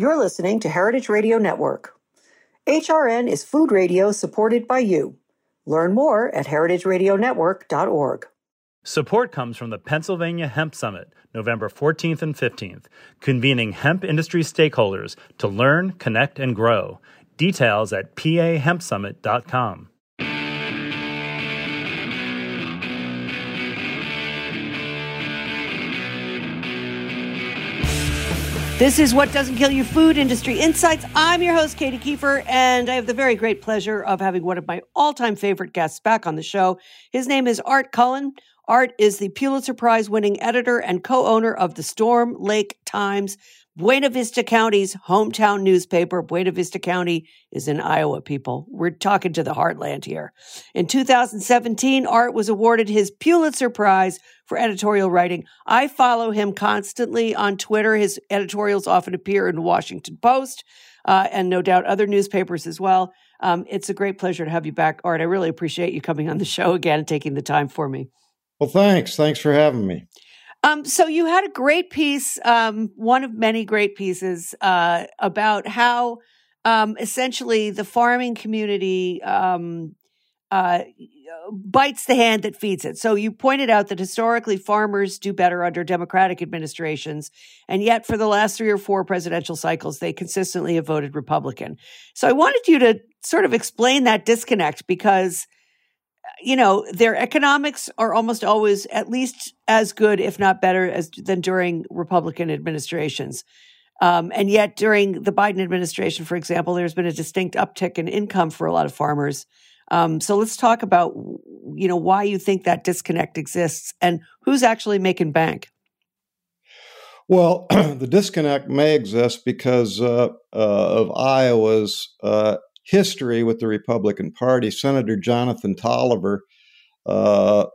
You're listening to Heritage Radio Network. HRN is food radio supported by you. Learn more at heritageradionetwork.org. Support comes from the Pennsylvania Hemp Summit, November 14th and 15th, convening hemp industry stakeholders to learn, connect, and grow. Details at pahempsummit.com. This is What Doesn't Kill You Food Industry Insights. I'm your host, Katy Keiffer, and I have the very great pleasure of having one of my all time favorite guests back on the show. His name is Art Cullen. Art is the Pulitzer Prize winning editor and co owner of the Storm Lake Times, Buena Vista County's hometown newspaper. Buena Vista County is in Iowa, people. We're talking to the heartland here. In 2017, Art was awarded his Pulitzer Prize for editorial writing. I follow him constantly on Twitter. His editorials often appear in the Washington Post uh, and no doubt other newspapers as well. Um, it's a great pleasure to have you back, Art. I really appreciate you coming on the show again and taking the time for me. Well, thanks. Thanks for having me. Um, so you had a great piece, um, one of many great pieces uh, about how um, essentially the farming community um, uh, bites the hand that feeds it. So you pointed out that historically farmers do better under Democratic administrations, and yet for the last three or four presidential cycles, they consistently have voted Republican. So I wanted you to sort of explain that disconnect because you know, their economics are almost always at least as good, if not better, as than during Republican administrations. Um, and yet, during the Biden administration, for example, there's been a distinct uptick in income for a lot of farmers. Um, so let's talk about, you know, why you think that disconnect exists and who's actually making bank. Well, the disconnect may exist because uh, uh, of Iowa's uh, history with the Republican Party. Senator Jonathan Dolliver, uh,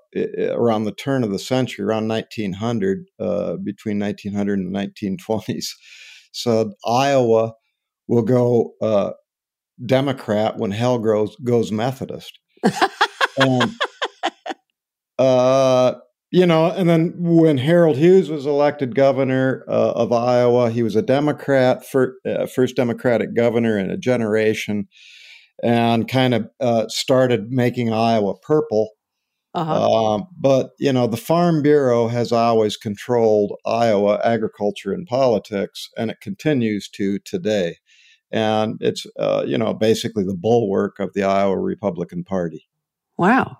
around the turn of the century, around 1900, uh, between 1900 and the 1920s, said Iowa will go uh, Democrat when hell goes, goes Methodist. and, uh, you know, and then when Harold Hughes was elected governor uh, of Iowa, he was a Democrat, for, uh, first Democratic governor in a generation, and kind of uh, started making Iowa purple. Uh-huh. Um, but you know, the Farm Bureau has always controlled Iowa agriculture and politics, and it continues to today. And it's uh, you know basically the bulwark of the Iowa Republican Party. Wow.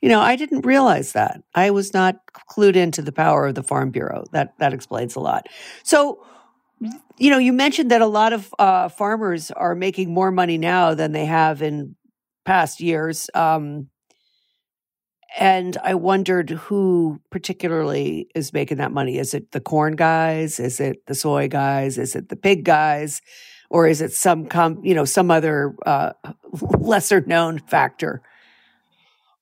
You know, I didn't realize that. I was not clued into the power of the Farm Bureau. That that explains a lot. So, you know, you mentioned that a lot of uh, farmers are making more money now than they have in past years. Um, and I wondered who particularly is making that money. Is it the corn guys? Is it the soy guys? Is it the pig guys? Or is it some com- you know some other uh, lesser known factor?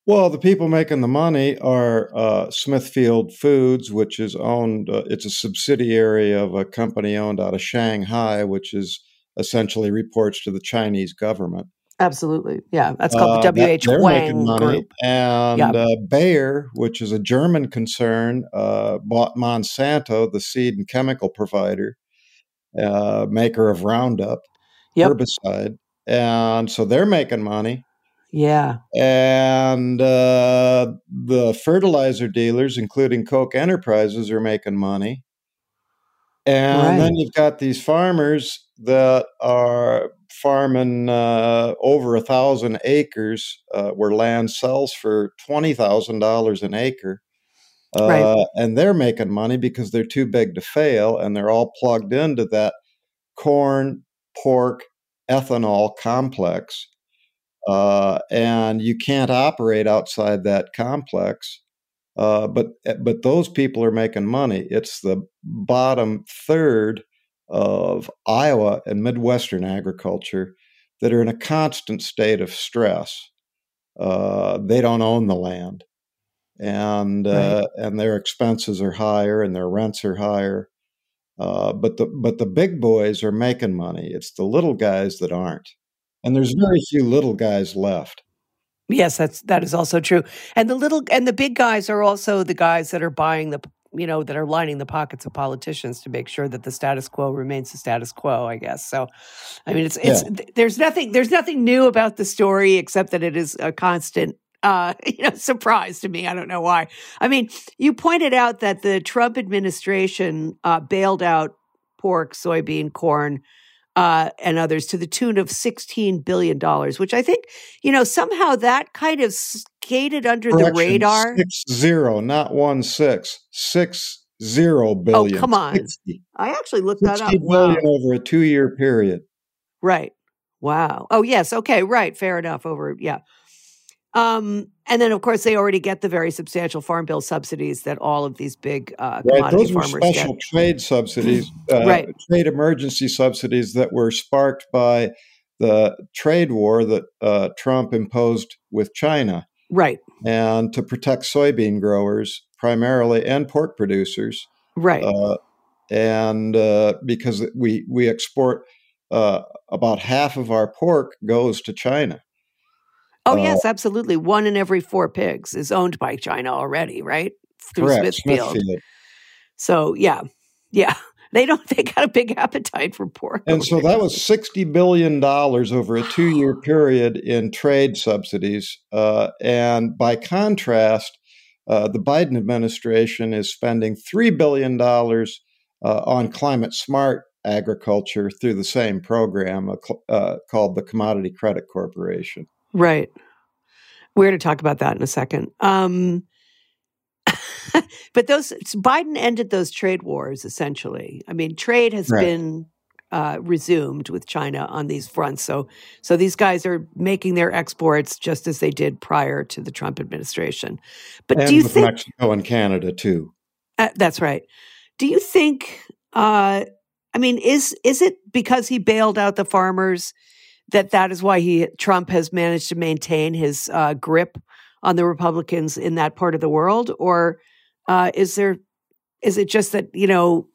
Well, the people making the money are uh, Smithfield Foods, which is owned, uh, it's a subsidiary of a company owned out of Shanghai, which is essentially reports to the Chinese government. Absolutely. Yeah. That's called uh, the WH that, Wang Group. And yeah. Uh, Bayer, which is a German concern, uh, bought Monsanto, the seed and chemical provider, uh, maker of Roundup, yep. herbicide. And so they're making money. Yeah. And uh, the fertilizer dealers, including Koch Enterprises, are making money. And right. then you've got these farmers that are farming uh, over a thousand acres uh, where land sells for $20,000 an acre. Uh, right. And they're making money because they're too big to fail and they're all plugged into that corn, pork, ethanol complex uh, and you can't operate outside that complex. Uh, but eh, but those people are making money. It's the bottom third of Iowa and Midwestern agriculture that are in a constant state of stress. Uh, they don't own the land, and uh, right. and their expenses are higher and their rents are higher. Uh, but the but the big boys are making money. It's the little guys that aren't and there's very few little guys left. Yes, that's that is also true. And the little and the big guys are also the guys that are buying the you know, that are lining the pockets of politicians to make sure that the status quo remains the status quo, I guess. So, I mean, it's, it's, yeah. there's nothing, there's nothing new about the story except that it is a constant uh, you know, surprise to me. I don't know why. I mean, you pointed out that the Trump administration uh, bailed out pork, soybean, corn, uh, and others to the tune of $16 billion, which I think, you know, somehow that kind of skated under Correction, the radar. Six zero, not one six, six zero billion. Oh, come on. 60. I actually looked that up. Billion wow. over a two year period. Right. Wow. Oh, yes. Okay. Right. Fair enough. Over, yeah. Um, and then, of course, they already get the very substantial farm bill subsidies that all of these big uh, right. Those were special get. trade subsidies, uh, right. trade emergency subsidies that were sparked by the trade war that uh, Trump imposed with China. Right. And to protect soybean growers primarily and pork producers. Right. Uh, and uh, because we, we export uh, about half of our pork goes to China. Oh, uh, yes, absolutely. One in every four pigs is owned by China already, right? Through correct, Smithfield. Smithfield. So, yeah, yeah. They don't. They got a big appetite for pork. And so that was sixty billion dollars over a two-year period in trade subsidies. Uh, and by contrast, uh, the Biden administration is spending three billion dollars uh, on climate smart agriculture through the same program uh, called the Commodity Credit Corporation. Right. We're going to talk about that in a second. Um, but those Biden ended those trade wars essentially. I mean, trade has right. been uh, resumed with China on these fronts. So, so these guys are making their exports just as they did prior to the Trump administration. But and do you think Mexico and Canada too? Uh, that's right. Do you think? Uh, I mean, is is it because he bailed out the farmers? That that is why he Trump has managed to maintain his uh, grip on the Republicans in that part of the world, or uh, is there is it just that you know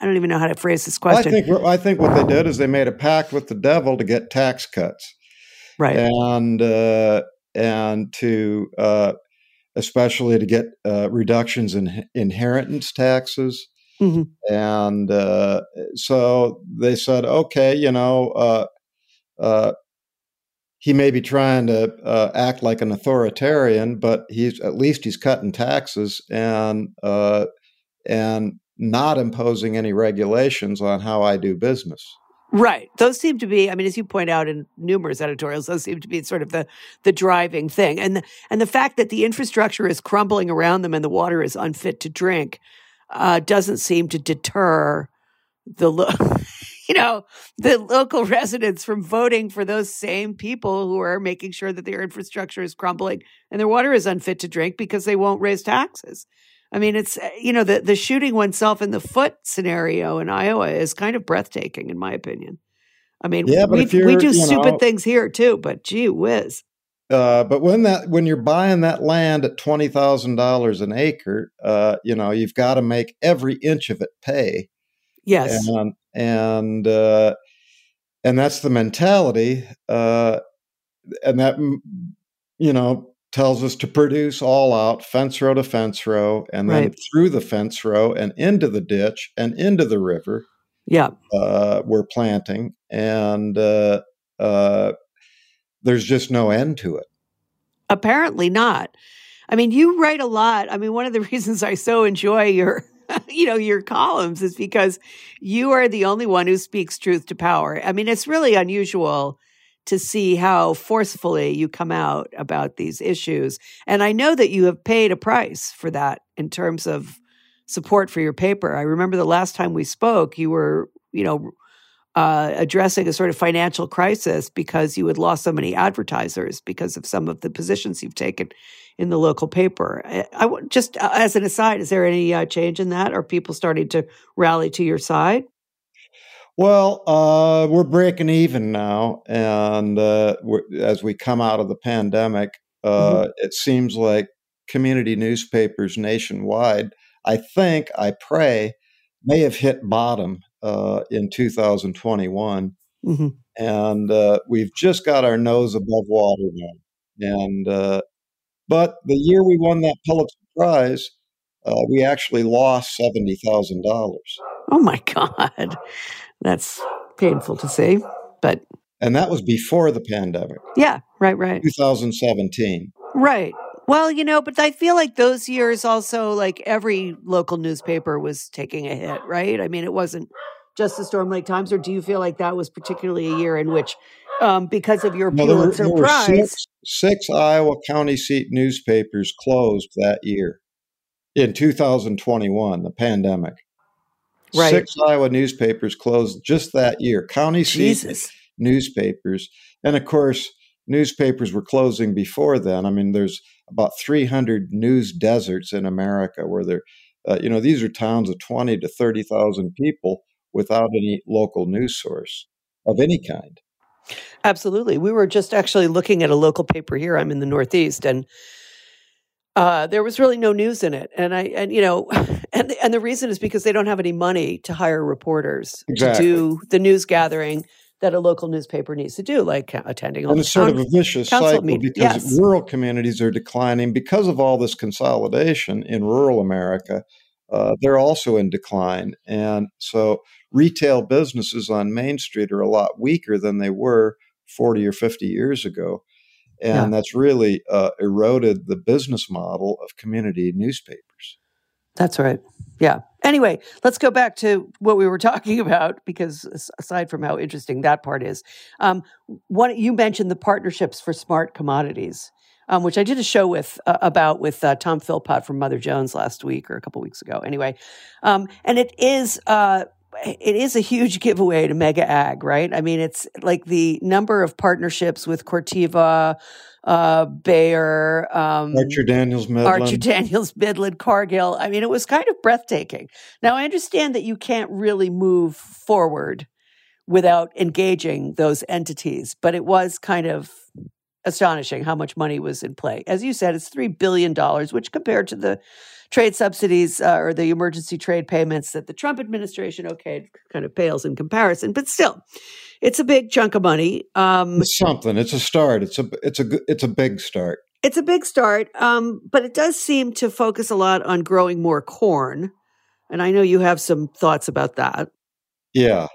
I don't even know how to phrase this question. I think I think what they did is they made a pact with the devil to get tax cuts, right? And uh, and to uh, especially to get uh, reductions in inheritance taxes. Mm-hmm. And uh, so they said, okay, you know, uh, he may be trying to uh, act like an authoritarian, but he's at least he's cutting taxes and uh, and not imposing any regulations on how I do business. Right. Those seem to be, I mean, as you point out in numerous editorials, those seem to be sort of the the driving thing. And the, and the fact that the infrastructure is crumbling around them and the water is unfit to drink uh, doesn't seem to deter the you know, the local residents from voting for those same people who are making sure that their infrastructure is crumbling and their water is unfit to drink because they won't raise taxes. I mean, it's, eh, you know, the, the shooting oneself in the foot scenario in Iowa is kind of breathtaking, in my opinion. I mean, yeah, we, we do stupid know, things here too, but gee whiz. Uh, but when that when you're buying that land at twenty thousand dollars an acre, uh, you know you've got to make every inch of it pay. Yes, and and uh, and that's the mentality, uh, and that you know tells us to produce all out fence row to fence row, and then right. through the fence row and into the ditch and into the river. Yeah, uh, we're planting, and uh, uh, there's just no end to it. Apparently not. I mean, you write a lot. I mean, one of the reasons I so enjoy your you know, your columns is because you are the only one who speaks truth to power. I mean, it's really unusual to see how forcefully you come out about these issues. And I know that you have paid a price for that in terms of support for your paper. I remember the last time we spoke, you were, you know, uh, addressing a sort of financial crisis because you had lost so many advertisers because of some of the positions you've taken in the local paper. I, I just uh, as an aside, is there any uh, change in that? Are people starting to rally to your side? Well, uh, we're breaking even now, and uh, as we come out of the pandemic, uh, mm-hmm. it seems like community newspapers nationwide, I think, I pray, may have hit bottom uh, in 2021. Mm-hmm. And uh, we've just got our nose above water now. And uh, but the year we won that Pulitzer Prize, uh, we actually lost seventy thousand dollars. Oh my God, that's painful to see, but and that was before the pandemic. Yeah, right, right. 2017. Right. Well, you know, but I feel like those years also, like every local newspaper was taking a hit, right? I mean, it wasn't just the Storm Lake Times, or do you feel like that was particularly a year in which, um, because of your well, Pulitzer there were, there Prize, six, six Iowa county seat newspapers closed that year in 2021, the pandemic. Right. Six Iowa newspapers closed just that year. County Jesus. seat newspapers, and of course, newspapers were closing before then. I mean, there's about 300 news deserts in America where there, uh, you know, these are towns of 20 to 30,000 people without any local news source of any kind. Absolutely. We were just actually looking at a local paper here. I'm in the Northeast, and uh, there was really no news in it. And I, and you know, and and the reason is because they don't have any money to hire reporters exactly. to do the news gathering that a local newspaper needs to do, like attending. And it's sort of a vicious cycle meeting. because yes. rural communities are declining because of all this consolidation in rural America. Uh, they're also in decline, and so retail businesses on Main Street are a lot weaker than they were 40 or 50 years ago, and yeah. that's really uh, eroded the business model of community newspapers. That's right. Yeah. Anyway, let's go back to what we were talking about because aside from how interesting that part is, um, what you mentioned the partnerships for smart commodities, um, which I did a show with uh, about with uh, Tom Philpott from Mother Jones last week or a couple weeks ago. Anyway, um, and it is. Uh, it is a huge giveaway to Mega Ag, right? I mean, it's like the number of partnerships with Corteva, uh, Bayer, um, Archer Daniels Midland. Archer Daniels Midland, Cargill. I mean, it was kind of breathtaking. Now, I understand that you can't really move forward without engaging those entities, but it was kind of astonishing how much money was in play. As you said, it's $3 billion, which compared to the trade subsidies uh, or the emergency trade payments that the Trump administration okayed kind of pales in comparison, but still, it's a big chunk of money. Um, it's something. It's a start. It's a it's a it's a big start. It's a big start, um, but it does seem to focus a lot on growing more corn, and I know you have some thoughts about that. Yeah.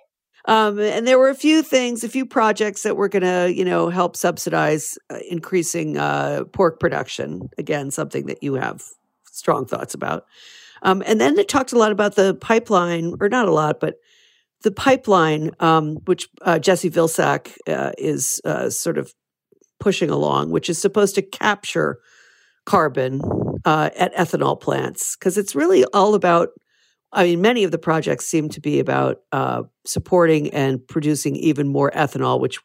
Um, and there were a few things, a few projects that were going to, you know, help subsidize uh, increasing uh, pork production. Again, something that you have strong thoughts about. Um, and then it talked a lot about the pipeline, or not a lot, but the pipeline, um, which uh, Jesse Vilsack uh, is uh, sort of pushing along, which is supposed to capture carbon uh, at ethanol plants, because it's really all about. I mean, many of the projects seem to be about uh, supporting and producing even more ethanol, which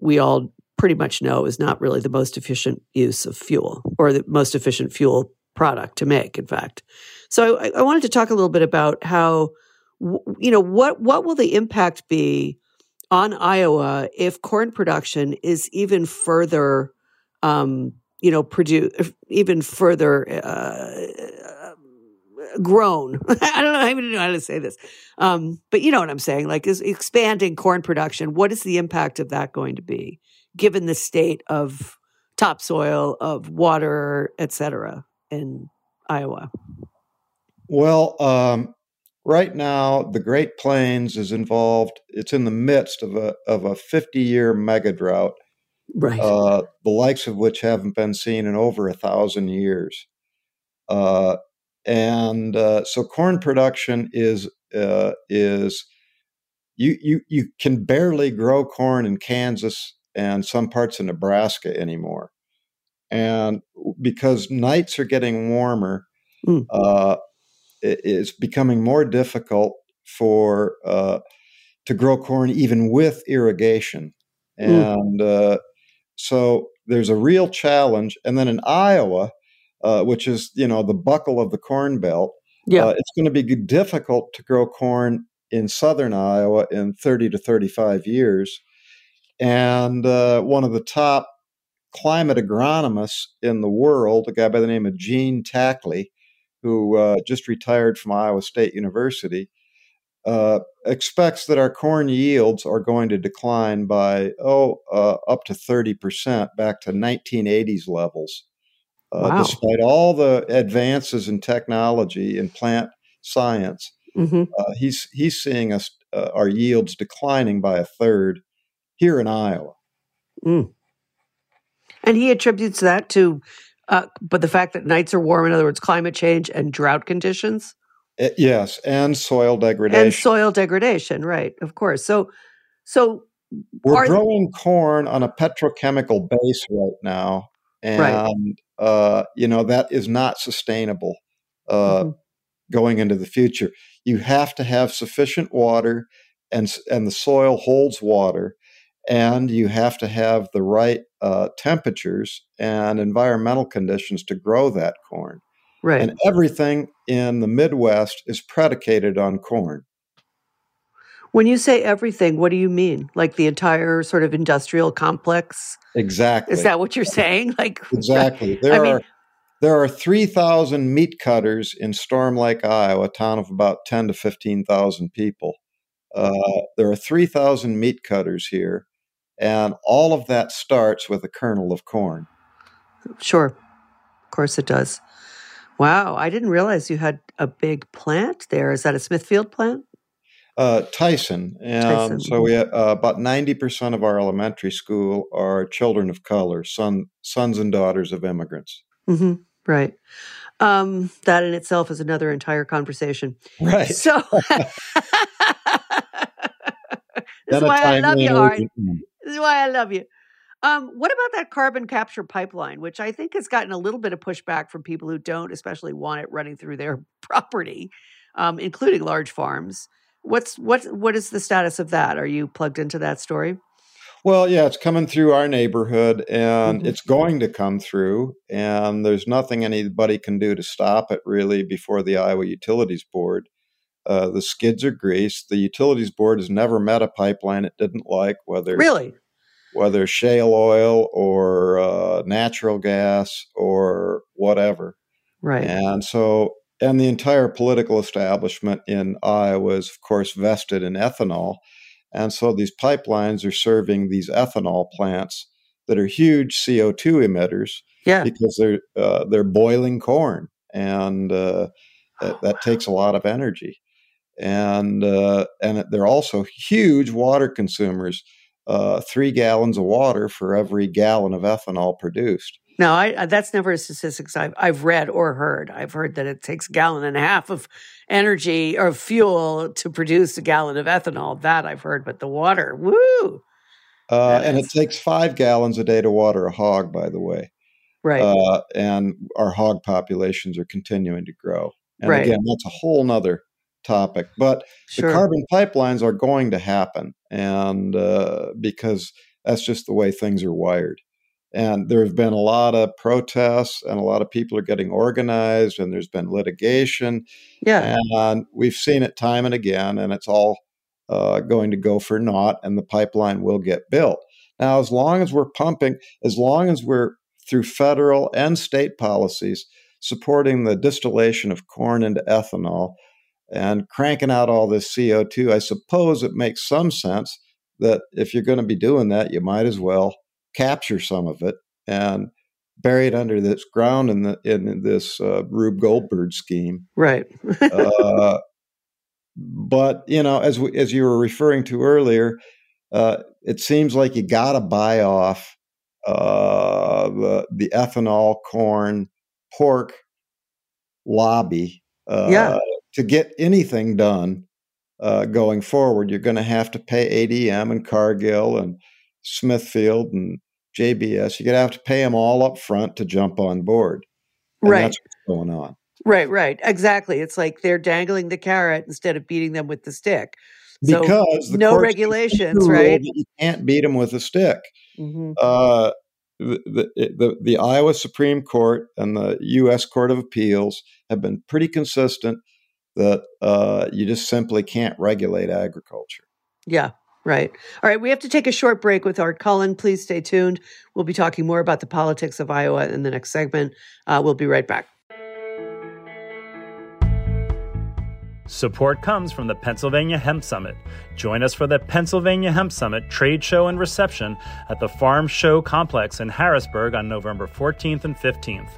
we all pretty much know is not really the most efficient use of fuel or the most efficient fuel product to make. In fact, so I, I wanted to talk a little bit about how you know what what will the impact be on Iowa if corn production is even further um, you know produce even further uh, grown i don't know I even know how to say this um, but you know what i'm saying like is expanding corn production what is the impact of that going to be given the state of topsoil of water et cetera in iowa well um, right now the Great Plains is involved. It's in the midst of a of a 50 year mega drought, right? Uh, the likes of which haven't been seen in over a thousand years. Uh, and uh, so corn production is uh, is you you you can barely grow corn in Kansas and some parts of Nebraska anymore, and because nights are getting warmer. Mm it's becoming more difficult for uh, to grow corn even with irrigation, hmm. and mm. uh, so there's a real challenge. And then in Iowa, uh, which is you know the buckle of the corn belt, yeah, uh, it's going to be difficult to grow corn in southern Iowa in 30 to 35 years. And uh, one of the top climate agronomists in the world, a guy by the name of Gene Takle, who uh, just retired from Iowa State University, uh, expects that our corn yields are going to decline by, oh, uh, up to 30% back to 1980s levels. Uh, wow. Despite all the advances in technology and plant science, mm-hmm. uh, he's he's seeing us uh, our yields declining by a third here in Iowa. Mm. And he attributes that to, uh, but the fact that nights are warm, in other words, climate change and drought conditions. It, yes, and soil degradation. And soil degradation, right? Of course. So, so we're growing corn on a petrochemical base right now, and right. Uh, you know that is not sustainable uh, mm-hmm. going into the future. You have to have sufficient water, and and the soil holds water, and you have to have the right uh, temperatures and environmental conditions to grow that corn. Right. And everything in the Midwest is predicated on corn. When you say everything, what do you mean? Like the entire sort of industrial complex? Exactly. Is that what you're saying? Like exactly. There I are mean, there are three thousand meat cutters in Storm Lake, Iowa, a town of about ten to fifteen thousand people. Uh, there are three thousand meat cutters here, and all of that starts with a kernel of corn. Sure, of course it does. Wow, I didn't realize you had a big plant there. Is that a Smithfield plant? Uh, Tyson. And Tyson. so we have, uh, about 90% of our elementary school are children of color, son, sons and daughters of immigrants. Mm-hmm. Right. Um, that in itself is another entire conversation. Right. So this is why I love you, Art. This is why I love you. Um, what about that carbon capture pipeline, which I think has gotten a little bit of pushback from people who don't especially want it running through their property, um, including large farms. What's what what is the status of that? Are you plugged into that story? Well, yeah, it's coming through our neighborhood and mm-hmm. it's going to come through. And there's nothing anybody can do to stop it really before the Iowa Utilities Board. Uh, the skids are greased. The Utilities Board has never met a pipeline it didn't like, whether really whether shale oil or uh, natural gas or whatever. Right. And so and the entire political establishment in Iowa is, of course, vested in ethanol. And so these pipelines are serving these ethanol plants that are huge CO2 emitters yeah. because they're, uh, they're boiling corn. And uh, that, that, takes a lot of energy. And, uh, and they're also huge water consumers. Uh, three gallons of water for every gallon of ethanol produced. No, I, that's never a statistics I've, I've read or heard. I've heard that it takes a gallon and a half of energy or fuel to produce a gallon of ethanol. That I've heard, but the water, woo! Uh, and is... it takes five gallons a day to water a hog, by the way. Right. Uh, and our hog populations are continuing to grow. And right. again, that's a whole nother topic. But sure. the carbon pipelines are going to happen, and uh, because that's just the way things are wired. And there have been a lot of protests, and a lot of people are getting organized, and there's been litigation. Yeah. And we've seen it time and again, and it's all uh, going to go for naught, and the pipeline will get built. Now, as long as we're pumping, as long as we're through federal and state policies supporting the distillation of corn into ethanol and cranking out all this CO2, I suppose it makes some sense that if you're going to be doing that, you might as well capture some of it and bury it under this ground in the in this uh, Rube Goldberg scheme. Right. uh, but you know, as we, as you were referring to earlier, uh, it seems like you got to buy off uh, the the ethanol, corn, pork lobby. Uh, yeah. To get anything done uh, going forward, you're going to have to pay ADM and Cargill and Smithfield and JBS, you're going to have to pay them all up front to jump on board. And right. That's what's going on. Right, right. Exactly. It's like they're dangling the carrot instead of beating them with the stick. So because no regulations, right? You can't beat them with a stick. Mm-hmm. Uh, the, the, the, the Iowa Supreme Court and the U.S. Court of Appeals have been pretty consistent that uh, you just simply can't regulate agriculture. Yeah, Right. All right. We have to take a short break with Art Cullen. Please stay tuned. We'll be talking more about the politics of Iowa in the next segment. Uh, we'll be right back. Support comes from the Pennsylvania Hemp Summit. Join us for the Pennsylvania Hemp Summit trade show and reception at the Farm Show Complex in Harrisburg on November 14th and 15th.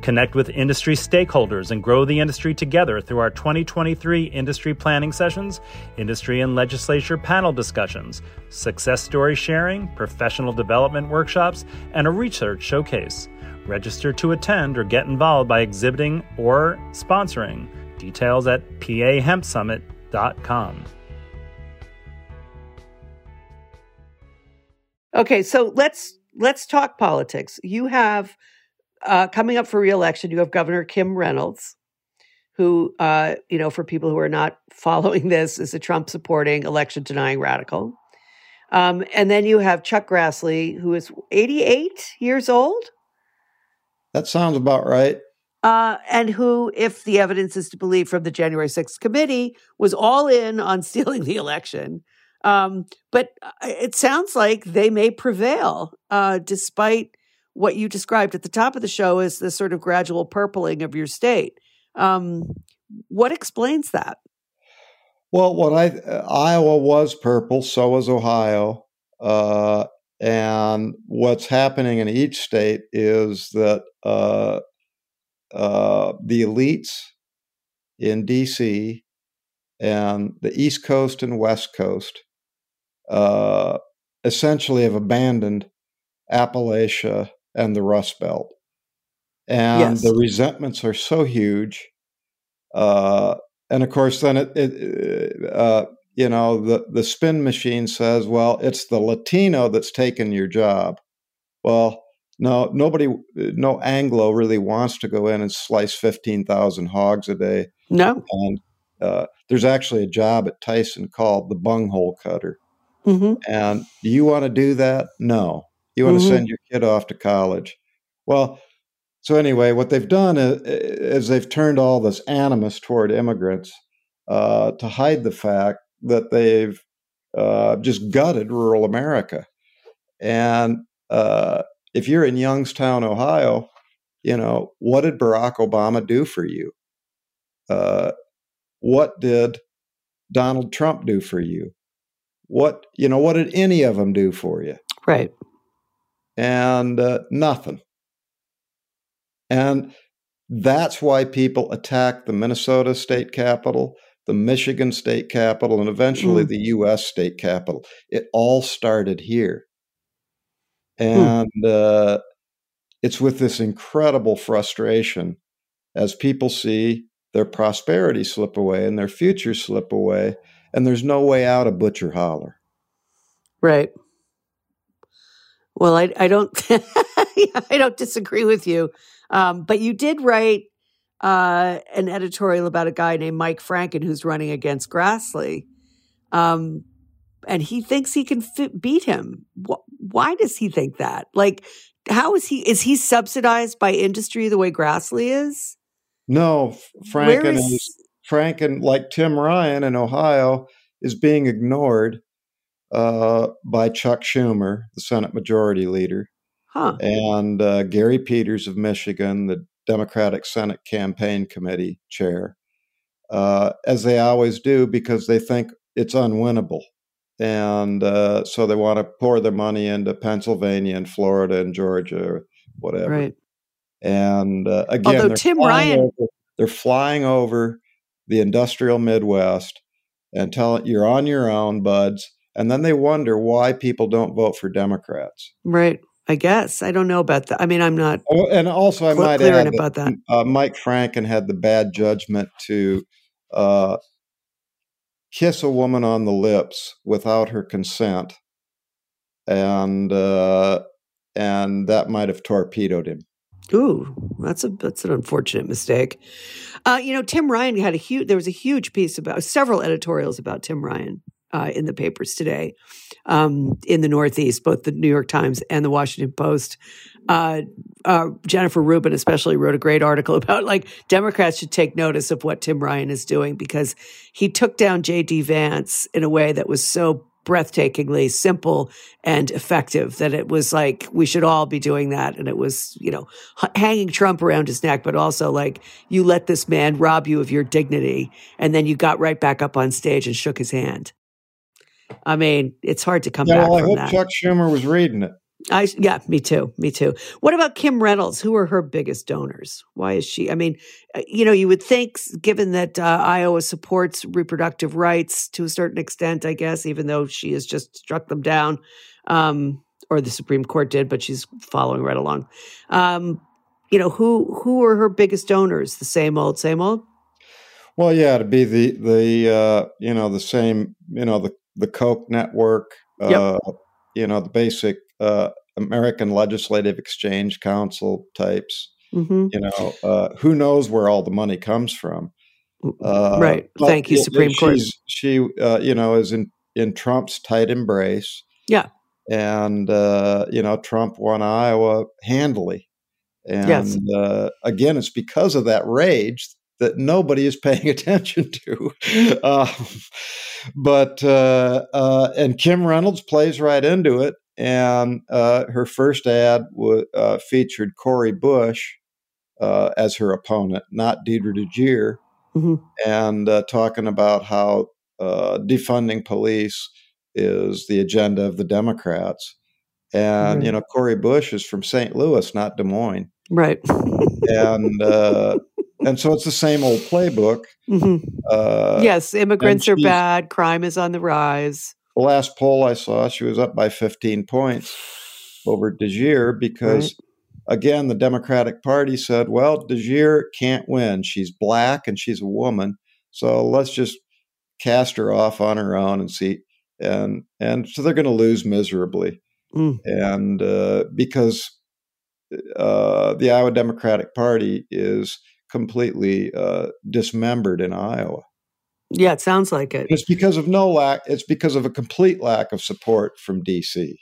Connect with industry stakeholders and grow the industry together through our 2023 industry planning sessions, industry and legislature panel discussions, success story sharing, professional development workshops, and a research showcase. Register to attend or get involved by exhibiting or sponsoring. Details at pahempsummit.com. Okay, so let's let's talk politics. You have uh, coming up for reelection. You have Governor Kim Reynolds, who, uh, you know, for people who are not following this, is a Trump supporting, election denying radical. Um, and then you have Chuck Grassley, who is 88 years old. That sounds about right uh, and who, if the evidence is to believe from the January 6th committee, was all in on stealing the election. Um, but uh, it sounds like they may prevail, uh, despite what you described at the top of the show as the sort of gradual purpling of your state. Um, what explains that? Well, what I uh, Iowa was purple, so was Ohio. Uh, and what's happening in each state is that uh, uh, the elites in DC and the East Coast and West Coast uh, essentially have abandoned Appalachia and the Rust Belt. And yes. the resentments are so huge. Uh, and of course, then it, it uh, you know, the, the spin machine says, well, it's the Latino that's taken your job. Well, no, nobody, no Anglo really wants to go in and slice 15,000 hogs a day. No. And uh, there's actually a job at Tyson called the bunghole cutter. Mm-hmm. And do you want to do that? No. You want mm-hmm. to send your kid off to college. Well, so anyway, what they've done is, is they've turned all this animus toward immigrants uh, to hide the fact that they've uh, just gutted rural America. And uh, if you're in Youngstown, Ohio, you know, what did Barack Obama do for you? Uh, what did Donald Trump do for you? What, you know, what did any of them do for you? Right. And uh, nothing. And that's why people attack the Minnesota state capitol, the Michigan state capitol, and eventually mm. the U.S. state capitol. It all started here. Hmm. And hmm. uh, it's with this incredible frustration as people see their prosperity slip away and their future slip away, and there's no way out of Butcher Holler. Right. Well, I, I don't, I don't disagree with you, um, but you did write uh, an editorial about a guy named Mike Franken who's running against Grassley. Um, and he thinks he can fit, beat him. Why does he think that? Like, how is he? Is he subsidized by industry the way Grassley is? No, Franken is, is Franken, like Tim Ryan in Ohio, is being ignored uh, by Chuck Schumer, the Senate Majority Leader, huh. and uh, Gary Peters of Michigan, the Democratic Senate Campaign Committee chair, uh, as they always do because they think it's unwinnable and uh, so they want to pour their money into Pennsylvania and Florida and Georgia, whatever. Right. And uh, again, although Tim Ryan, over, they're flying over the industrial Midwest and tell you're on your own, buds. And then they wonder why people don't vote for Democrats. Right. I guess I don't know about that. I mean, I'm not. Oh, and also, I might add about that. Uh, Mike Franken had the bad judgment to uh, kiss a woman on the lips without her consent, and uh, and that might have torpedoed him. Ooh, that's a that's an unfortunate mistake. Uh, you know, Tim Ryan had a huge. There was a huge piece about several editorials about Tim Ryan uh, in the papers today um, in the Northeast, both the New York Times and the Washington Post. Uh, uh, Jennifer Rubin especially wrote a great article about like Democrats should take notice of what Tim Ryan is doing because he took down J.D. Vance in a way that was so breathtakingly simple and effective that it was like we should all be doing that and it was you know hanging trump around his neck but also like you let this man rob you of your dignity and then you got right back up on stage and shook his hand i mean it's hard to come yeah, back well, i from hope that chuck schumer was reading it I yeah, me too, me too. What about Kim Reynolds? Who are her biggest donors? Why is she? I mean, uh, you know, you would think, given that uh, Iowa supports reproductive rights to a certain extent, I guess, even though she has just struck them down, um, or the Supreme Court did, but she's following right along. Um, you know, who who are her biggest donors? The same old, same old. Well, yeah, to be the the uh, you know the same you know the the Koch network, Yep. uh, you know the basic uh, American Legislative Exchange Council types. hmm You know, uh, who knows where all the money comes from? Uh, right. Thank you, Supreme Court. She, uh, you know, is in in Trump's tight embrace. Yeah. and uh, you know, Trump won Iowa handily. And Yes. uh, again, it's because of that rage that nobody is paying attention to. Um, but uh, uh, and Kim Reynolds plays right into it. And uh, her first ad w- uh, featured Cori Bush uh, as her opponent, not Deidre DeJear, Mhm. and uh, talking about how uh, defunding police is the agenda of the Democrats. And you know, Cori Bush is from St. Louis, not Des Moines, Right. and uh, and so it's the same old playbook. hmm Uh, yes, immigrants are bad. Crime is on the rise. The last poll I saw, she was up by 15 points over DeJear because, again, the Democratic Party said, well, DeJear can't win. She's black and she's a woman. So let's just cast her off on her own and see. And, and so they're going to lose miserably. Mm. And uh, because uh, the Iowa Democratic Party is completely uh, dismembered in Iowa. Yeah, it sounds like it. And it's because of no lack. It's because of a complete lack of support from DC.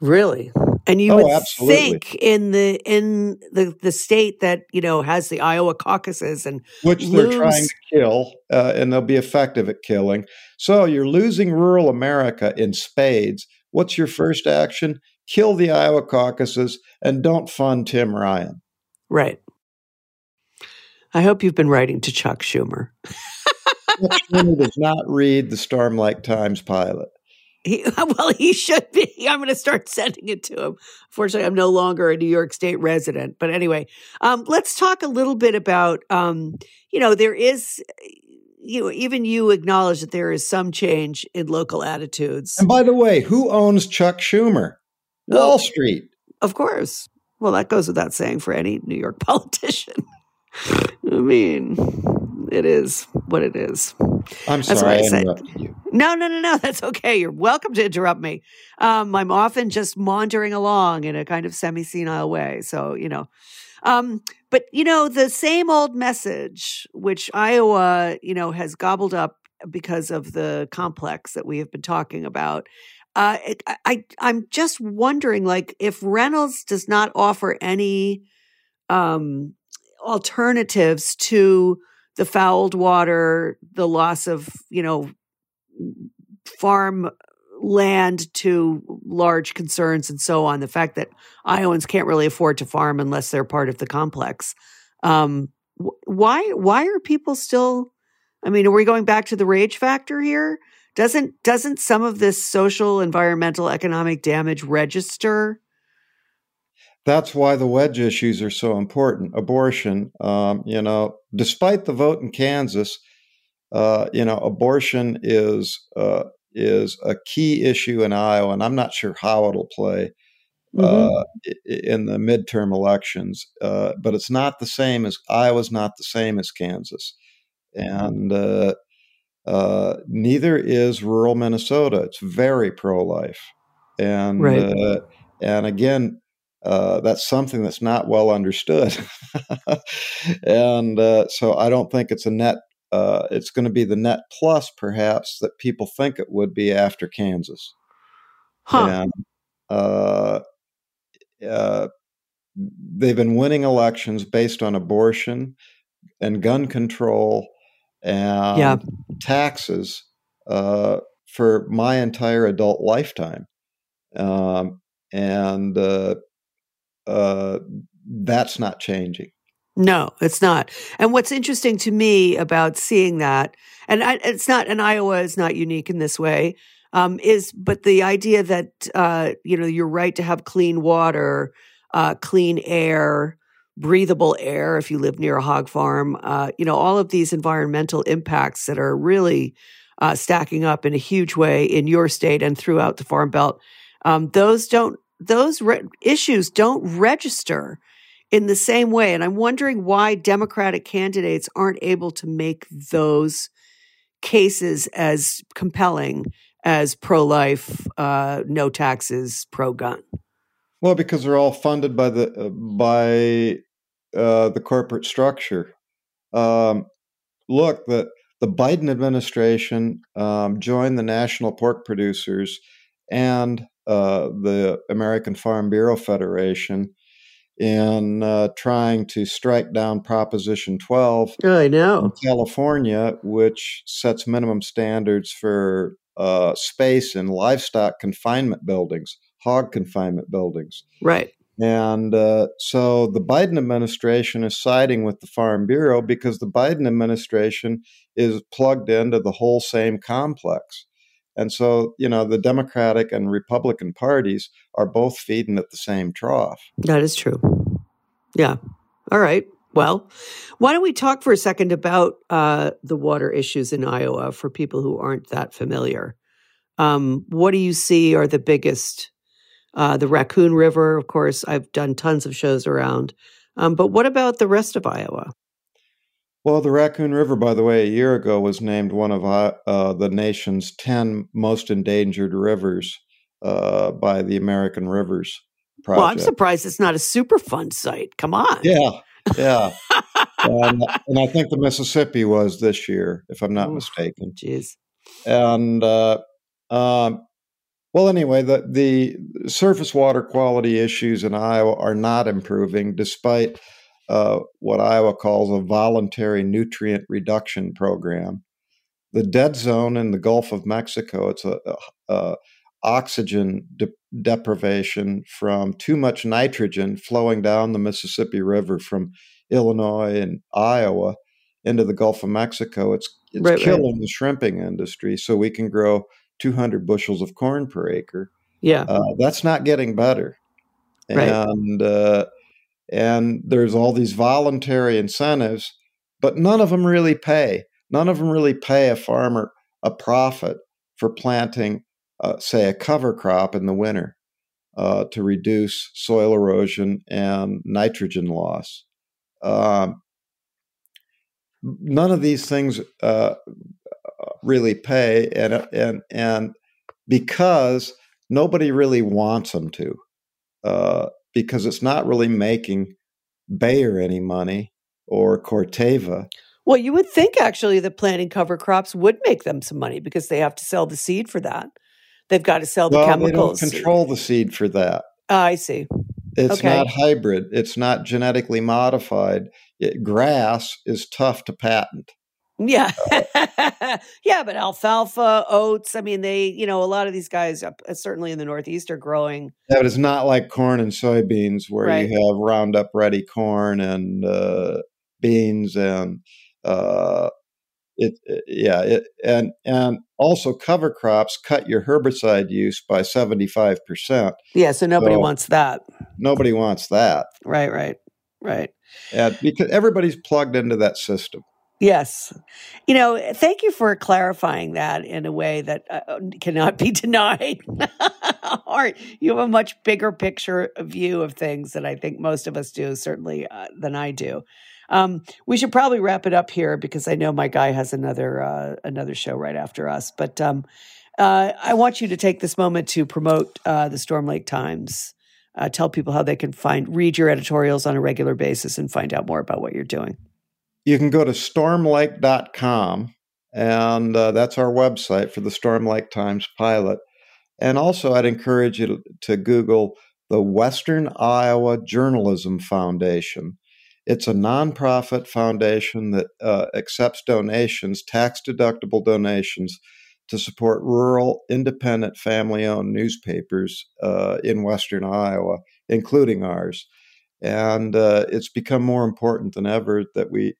Really? And you Oh, would absolutely. think in the in the the state that you know has the Iowa caucuses and which they're trying to kill, uh, and they'll be effective at killing. So you're losing rural America in spades. What's your first action? Kill the Iowa caucuses and don't fund Tim Ryan. right. I hope you've been writing to Chuck Schumer. Chuck Schumer does not read the Storm Lake Times pilot. He, well, he should be. I'm going to start sending it to him. Fortunately, I'm no longer a New York State resident. But anyway, um, let's talk a little bit about, um, you know, there is, you know, even you acknowledge that there is some change in local attitudes. And by the way, who owns Chuck Schumer? Oh. Wall Street. Of course. Well, that goes without saying for any New York politician. I mean, it is what it is. I'm That's sorry, what I I said. you. No, no, no, no. That's okay. You're welcome to interrupt me. Um, I'm often just maundering along in a kind of semi senile way. So, you know. Um, but, you know, the same old message, which Iowa, you know, has gobbled up because of the complex that we have been talking about. Uh, it, I, I'm just wondering, like, if Reynolds does not offer any um, alternatives to the fouled water, the loss of, you know, farm land to large concerns and so on. The fact that Iowans can't really afford to farm unless they're part of the complex. Um, why? Why are people still? I mean, are we going back to the rage factor here? Doesn't doesn't some of this social, environmental, economic damage register? That's why the wedge issues are so important. Abortion, um, you know, despite the vote in Kansas, uh, you know, abortion is uh, is a key issue in Iowa, and I'm not sure how it'll play uh, i- in the midterm elections. Uh, but it's not the same as Iowa's not the same as Kansas, and uh, uh, neither is rural Minnesota. It's very pro-life, and Right. uh, and again, uh, that's something that's not well understood, and uh, so I don't think it's a net. Uh, it's going to be the net plus, perhaps, that people think it would be after Kansas. Huh. And uh, uh, they've been winning elections based on abortion and gun control and Yeah. taxes uh, for my entire adult lifetime. Um, and uh, uh, that's not changing. No, it's not. And what's interesting to me about seeing that, and I, it's not, and Iowa is not unique in this way, um, is but the idea that uh, you know your right to have clean water, uh, clean air, breathable air if you live near a hog farm, uh, you know all of these environmental impacts that are really uh, stacking up in a huge way in your state and throughout the Farm Belt. Um, those don't those re- issues don't register in the same way. And I'm wondering why Democratic candidates aren't able to make those cases as compelling as pro life, uh, no taxes, pro gun. Well, because they're all funded by the uh, by uh, the corporate structure. Um, look, the the Biden administration um, joined the National Pork Producers and uh, the American Farm Bureau Federation in uh, trying to strike down Proposition 12 I know. in California, which sets minimum standards for uh, space in livestock confinement buildings, hog confinement buildings. Right. And uh, so the Biden administration is siding with the Farm Bureau because the Biden administration is plugged into the whole same complex. And so, you know, the Democratic and Republican parties are both feeding at the same trough. That is true. Yeah. All right. Well, why don't we talk for a second about uh, the water issues in Iowa for people who aren't that familiar? Um, what do you see are the biggest? Uh, the Raccoon River, of course, I've done tons of shows around. Um, but what about the rest of Iowa? Well, the Raccoon River, by the way, a year ago was named one of uh, uh the nation's 10 most endangered rivers uh, by the American Rivers Project. Well, I'm surprised it's not a Superfund site. Come on. Yeah, yeah. and, and, I think the Mississippi was this year, if I'm not mistaken. Jeez. And uh, um, well, anyway, the the surface water quality issues in Iowa are not improving, despite uh, what Iowa calls a voluntary nutrient reduction program. The dead zone in the Gulf of Mexico, it's a, a, a oxygen de- deprivation from too much nitrogen flowing down the Mississippi River from Illinois and Iowa into the Gulf of Mexico. It's it's right, killing right. the shrimping industry. So we can grow 200 bushels of corn per acre. Yeah, uh, that's not getting better. Right. And uh, and there's all these voluntary incentives, but none of them really pay. None of them really pay a farmer a profit for planting, uh, say, a cover crop in the winter uh, to reduce soil erosion and nitrogen loss. Um, none of these things uh, really pay, and and and because nobody really wants them to. Because it's not really making Bayer any money or Corteva. Well, you would think actually that planting cover crops would make them some money because they have to sell the seed for that. They've got to sell the well, chemicals. They don't control the seed for that. Uh, I see. It's okay. not hybrid. It's not genetically modified. It, grass is tough to patent. Yeah. yeah, but alfalfa, oats, I mean, they, you know, a lot of these guys, uh, certainly in the Northeast, are growing. Yeah, but it's not like corn and soybeans where right. you have Roundup ready corn and uh, beans and, uh, it, it, yeah it, and and also cover crops cut your herbicide use by 75% yeah so nobody so wants that nobody wants that right right right and because everybody's plugged into that system Yes. You know, thank you for clarifying that in a way that uh, uh cannot be denied. Art, you have a much bigger picture view of things than I think most of us do, certainly uh, than I do. Um, we should probably wrap it up here because I know my guy has another uh, another show right after us. But um, uh, I want you to take this moment to promote uh, the Storm Lake Times. tell people how they can find read your editorials on a regular basis and find out more about what you're doing you can go to stormlake.com, and uh, that's our website for the Storm Lake Times pilot. And also, I'd encourage you to, to Google the Western Iowa Journalism Foundation. It's a nonprofit foundation that uh, accepts donations, tax deductible donations, to support rural, independent, family owned newspapers uh, in Western Iowa, including ours. And uh, it's become more important than ever that we,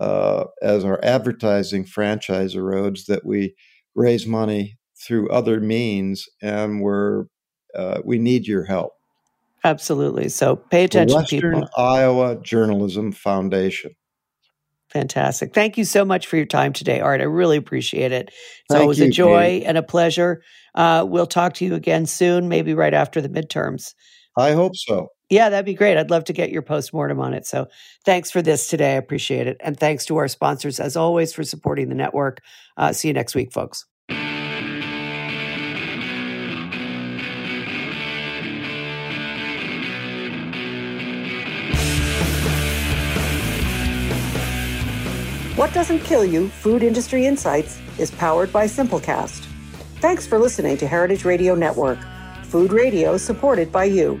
uh, as our advertising franchise erodes, that we raise money through other means, and we're uh, we need your help. Absolutely. So pay attention, the Western people. Iowa Journalism Foundation. Fantastic. Thank you so much for your time today, Art. I really appreciate it. It's Thank always you, a joy Katy. and a pleasure. Uh, we'll talk to you again soon, maybe right after the midterms. I hope so. Yeah, that'd be great. I'd love to get your postmortem on it. So thanks for this today. I appreciate it. And thanks to our sponsors, as always, for supporting the network. Uh, see you next week, folks. What Doesn't Kill You Food Industry Insights is powered by Simplecast. Thanks for listening to Heritage Radio Network, food radio supported by you.